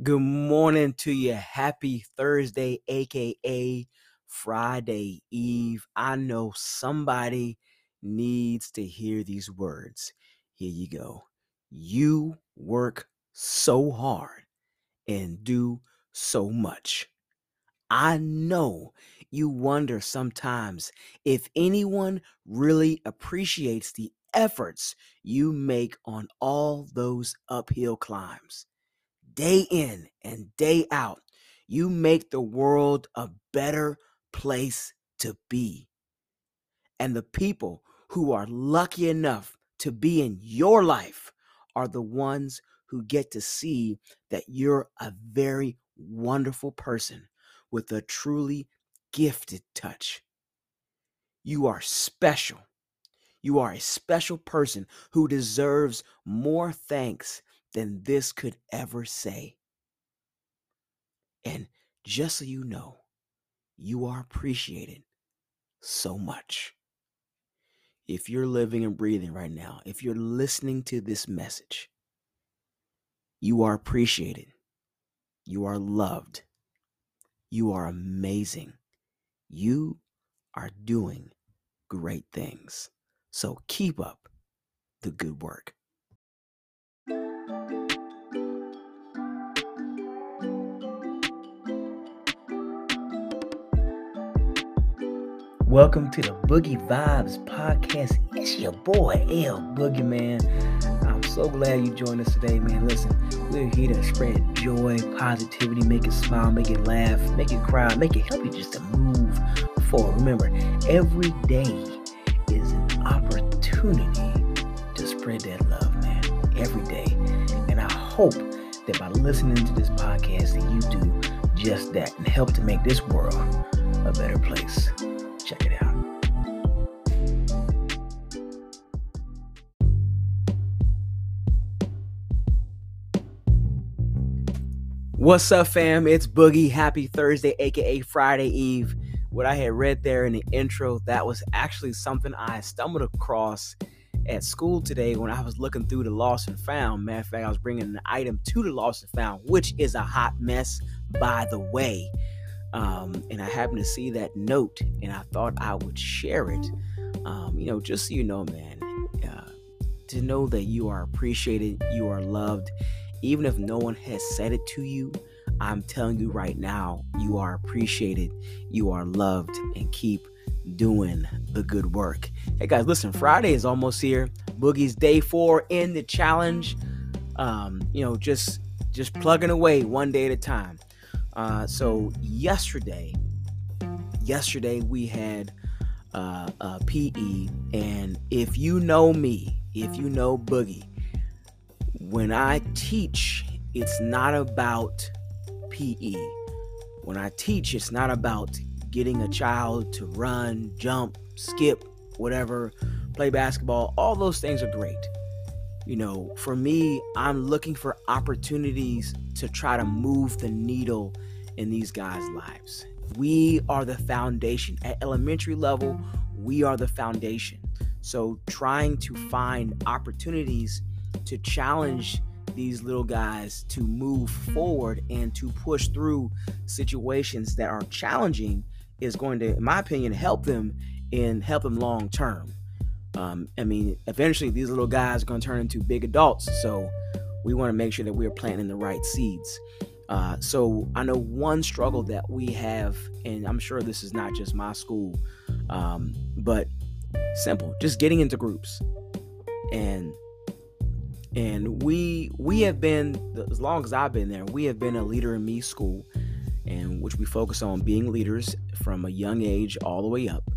Good morning to you. Happy Thursday, aka Friday Eve. I know somebody needs to hear these words. Here you go. You work so hard and do so much. I know you wonder sometimes if anyone really appreciates the efforts you make on all those uphill climbs day in and day out, you make the world a better place to be. And the people who are lucky enough to be in your life are the ones who get to see that you're a very wonderful person with a truly gifted touch. You are special. You are a special person who deserves more thanks than this could ever say. And just so you know, you are appreciated so much. If you're living and breathing right now, if you're listening to this message, you are appreciated. You are loved. You are amazing. You are doing great things. So keep up the good work. Welcome to the Boogie Vibes podcast. It's your boy, L Boogie Man. I'm so glad you joined us today, man. Listen, we're here to spread joy, positivity, make it smile, make it laugh, make it cry, make it help you just to move forward. Remember, every day is an opportunity to spread that love, man. Every day. And I hope that by listening to this podcast that you do just that and help to make this world a better place. What's up, fam? It's Boogie. Happy Thursday, aka Friday Eve. What I had read there in the intro, that was actually something I stumbled across at school today when I was looking through the lost and found. Matter of fact, I was bringing an item to the lost and found, which is a hot mess, by the way. Um, and I happened to see that note and I thought I would share it. Um, you know, just so you know, man, uh, to know that you are appreciated, you are loved, even if no one has said it to you. I'm telling you right now, you are appreciated, you are loved, and keep doing the good work. Hey guys, listen, Friday is almost here. Boogie's day four in the challenge. Um, you know, just just plugging away one day at a time. Uh, so yesterday, yesterday we had uh, PE, and if you know me, if you know Boogie, when I teach, it's not about PE. When I teach, it's not about getting a child to run, jump, skip, whatever, play basketball. All those things are great. You know, for me, I'm looking for opportunities to try to move the needle in these guys' lives. We are the foundation. At elementary level, we are the foundation. So, trying to find opportunities to challenge these little guys to move forward and to push through situations that are challenging is going to, in my opinion, help them and help them long term. Um, I mean, eventually these little guys are going to turn into big adults. So we want to make sure that we're planting the right seeds. Uh, so I know one struggle that we have, and I'm sure this is not just my school, um, but simple, just getting into groups, and and we we have been as long as I've been there, we have been a leader in me school, and which we focus on being leaders from a young age all the way up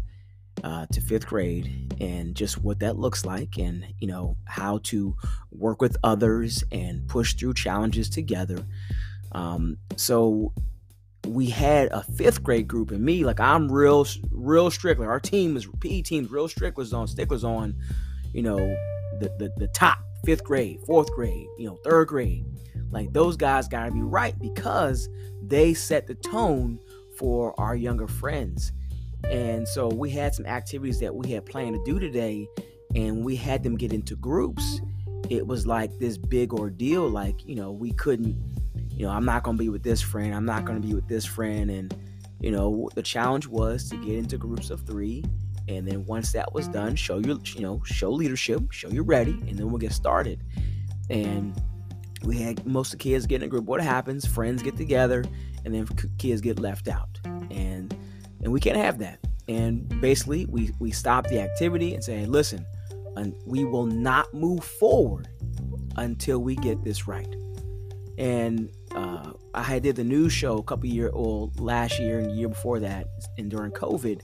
uh, to fifth grade, and just what that looks like, and you know how to work with others and push through challenges together. Um, so we had a fifth grade group, and me, like I'm real, real strict. Like our team is PE team's real strict was on sticklers on, you know, the, the the top fifth grade, fourth grade, you know, third grade. Like those guys gotta be right because they set the tone for our younger friends. And so we had some activities that we had planned to do today, and we had them get into groups. It was like this big ordeal. Like, you know, we couldn't you know, I'm not going to be with this friend. I'm not going to be with this friend. And, you know, the challenge was to get into groups of three. And then once that was done, show your, you know, show leadership, show you're ready, and then we'll get started. And we had most of the kids get in a group. What happens? Friends get together, and then kids get left out. And and we can't have that. And basically, we we stop the activity and say, listen, we will not move forward until we get this right. And uh, I did the news show a couple year old last year and year before that, and during COVID,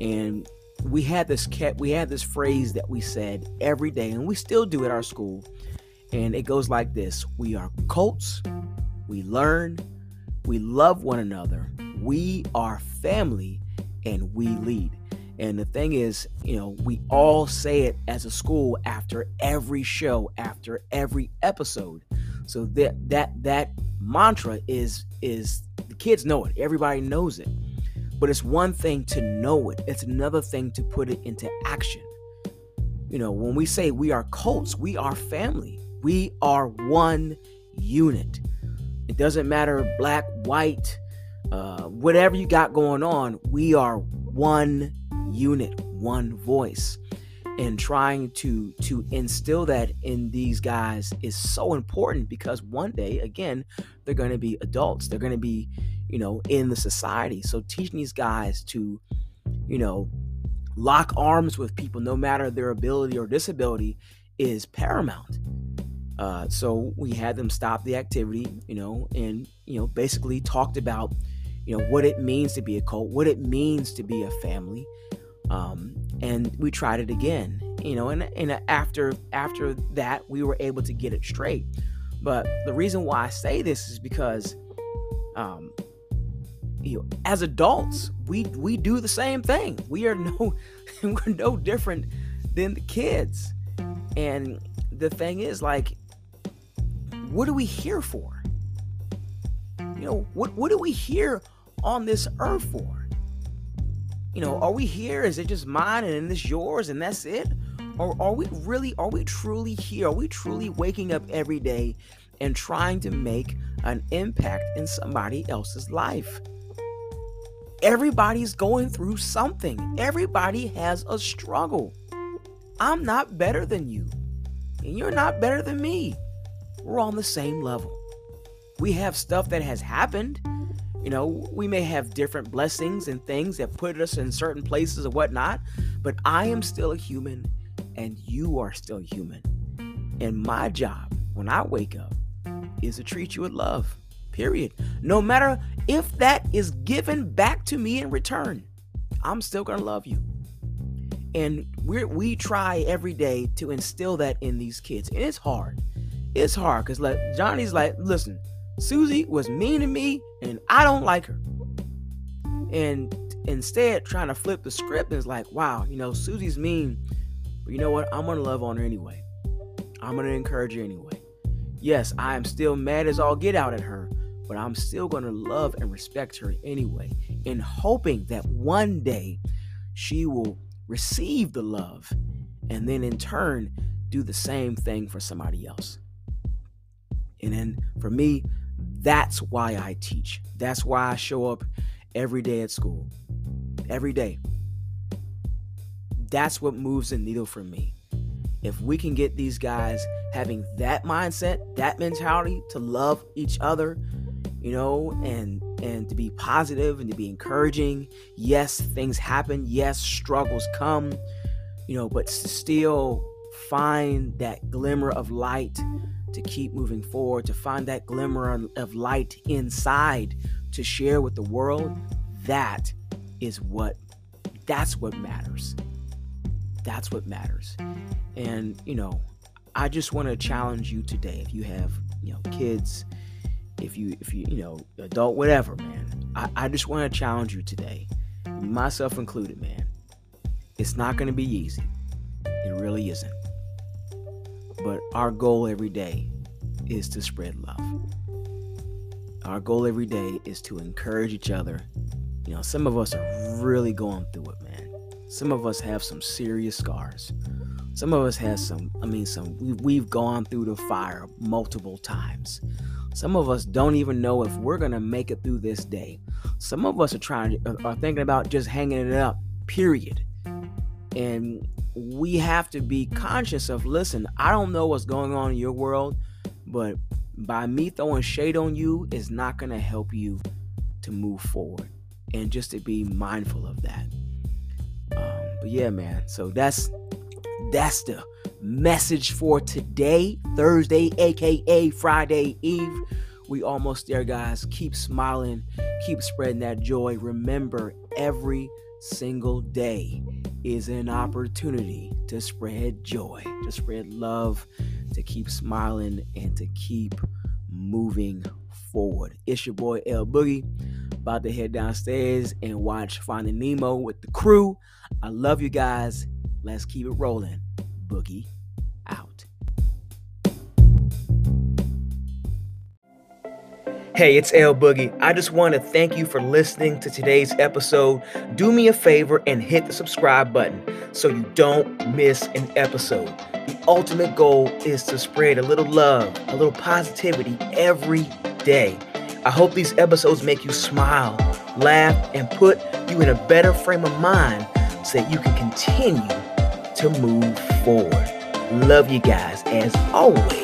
and we had this cat we had this phrase that we said every day, and we still do at our school, and it goes like this: We are Colts, we learn, we love one another, we are family, and we lead. And the thing is, you know, we all say it as a school after every show, after every episode. So that that that mantra is is the kids know it. Everybody knows it. But it's one thing to know it. It's another thing to put it into action. You know, when we say we are Colts, we are family. We are one unit. It doesn't matter black, white, uh, whatever you got going on, we are one unit, one voice. And trying to to instill that in these guys is so important because one day, again, they're going to be adults. They're going to be, you know, in the society. So teaching these guys to, you know, lock arms with people, no matter their ability or disability, is paramount. Uh, so we had them stop the activity, you know, and you know, basically talked about, you know, what it means to be a Colt, what it means to be a family, um, and we tried it again, you know, and, and after after that, we were able to get it straight. But the reason why I say this is because, um, you know, as adults, we we do the same thing. We are no we're no different than the kids. And the thing is, like, what are we here for? You know, what what are we here on this earth for? You know, are we here? Is it just mine and it's yours and that's it? Or are we really, are we truly here? Are we truly waking up every day and trying to make an impact in somebody else's life? Everybody's going through something, everybody has a struggle. I'm not better than you, and you're not better than me. We're on the same level. We have stuff that has happened you know, we may have different blessings and things that put us in certain places and whatnot, but I am still a human and you are still human. And my job when I wake up is to treat you with love, period. No matter if that is given back to me in return, I'm still going to love you. And we we try every day to instill that in these kids. And it's hard. It's hard because like Johnny's like, listen, Susie was mean to me and I don't like her. And instead, trying to flip the script it's like, wow, you know, Susie's mean, but you know what? I'm gonna love on her anyway. I'm gonna encourage her anyway. Yes, I am still mad as all get out at her, but I'm still gonna love and respect her anyway, in hoping that one day she will receive the love and then in turn do the same thing for somebody else. And then for me, that's why I teach. That's why I show up every day at school. Every day. That's what moves the needle for me. If we can get these guys having that mindset, that mentality to love each other, you know, and and to be positive and to be encouraging. Yes, things happen. Yes, struggles come, you know, but still find that glimmer of light to keep moving forward, to find that glimmer of light inside to share with the world, that is what that's what matters. That's what matters. And, you know, I just want to challenge you today. If you have, you know, kids, if you, if you, you know, adult, whatever, man, I, I just want to challenge you today, myself included, man. It's not going to be easy. It really isn't. But our goal every day is to spread love. Our goal every day is to encourage each other. You know, some of us are really going through it, man. Some of us have some serious scars. Some of us have some, I mean, some, we, we've gone through the fire multiple times. Some of us don't even know if we're going to make it through this day. Some of us are trying are thinking about just hanging it up, period. And we have to be conscious of listen, I don't know what's going on in your world, but by me throwing shade on you is not going to help you to move forward. And just to be mindful of that. Um, but yeah, man. So that's that's the message for today, Thursday, aka Friday Eve. We almost there, guys. Keep smiling, keep spreading that joy. Remember, every single day is an opportunity to spread joy, to spread love, to keep smiling, and to keep moving forward. It's your boy L Boogie. About to head downstairs and watch Finding Nemo with the crew. I love you guys. Let's keep it rolling. Boogie out. Hey, it's L Boogie. I just want to thank you for listening to today's episode. Do me a favor and hit the subscribe button so you don't miss an episode. The ultimate goal is to spread a little love, a little positivity every day. I hope these episodes make you smile, laugh, and put you in a better frame of mind so that you can continue to move forward. Love you guys as always.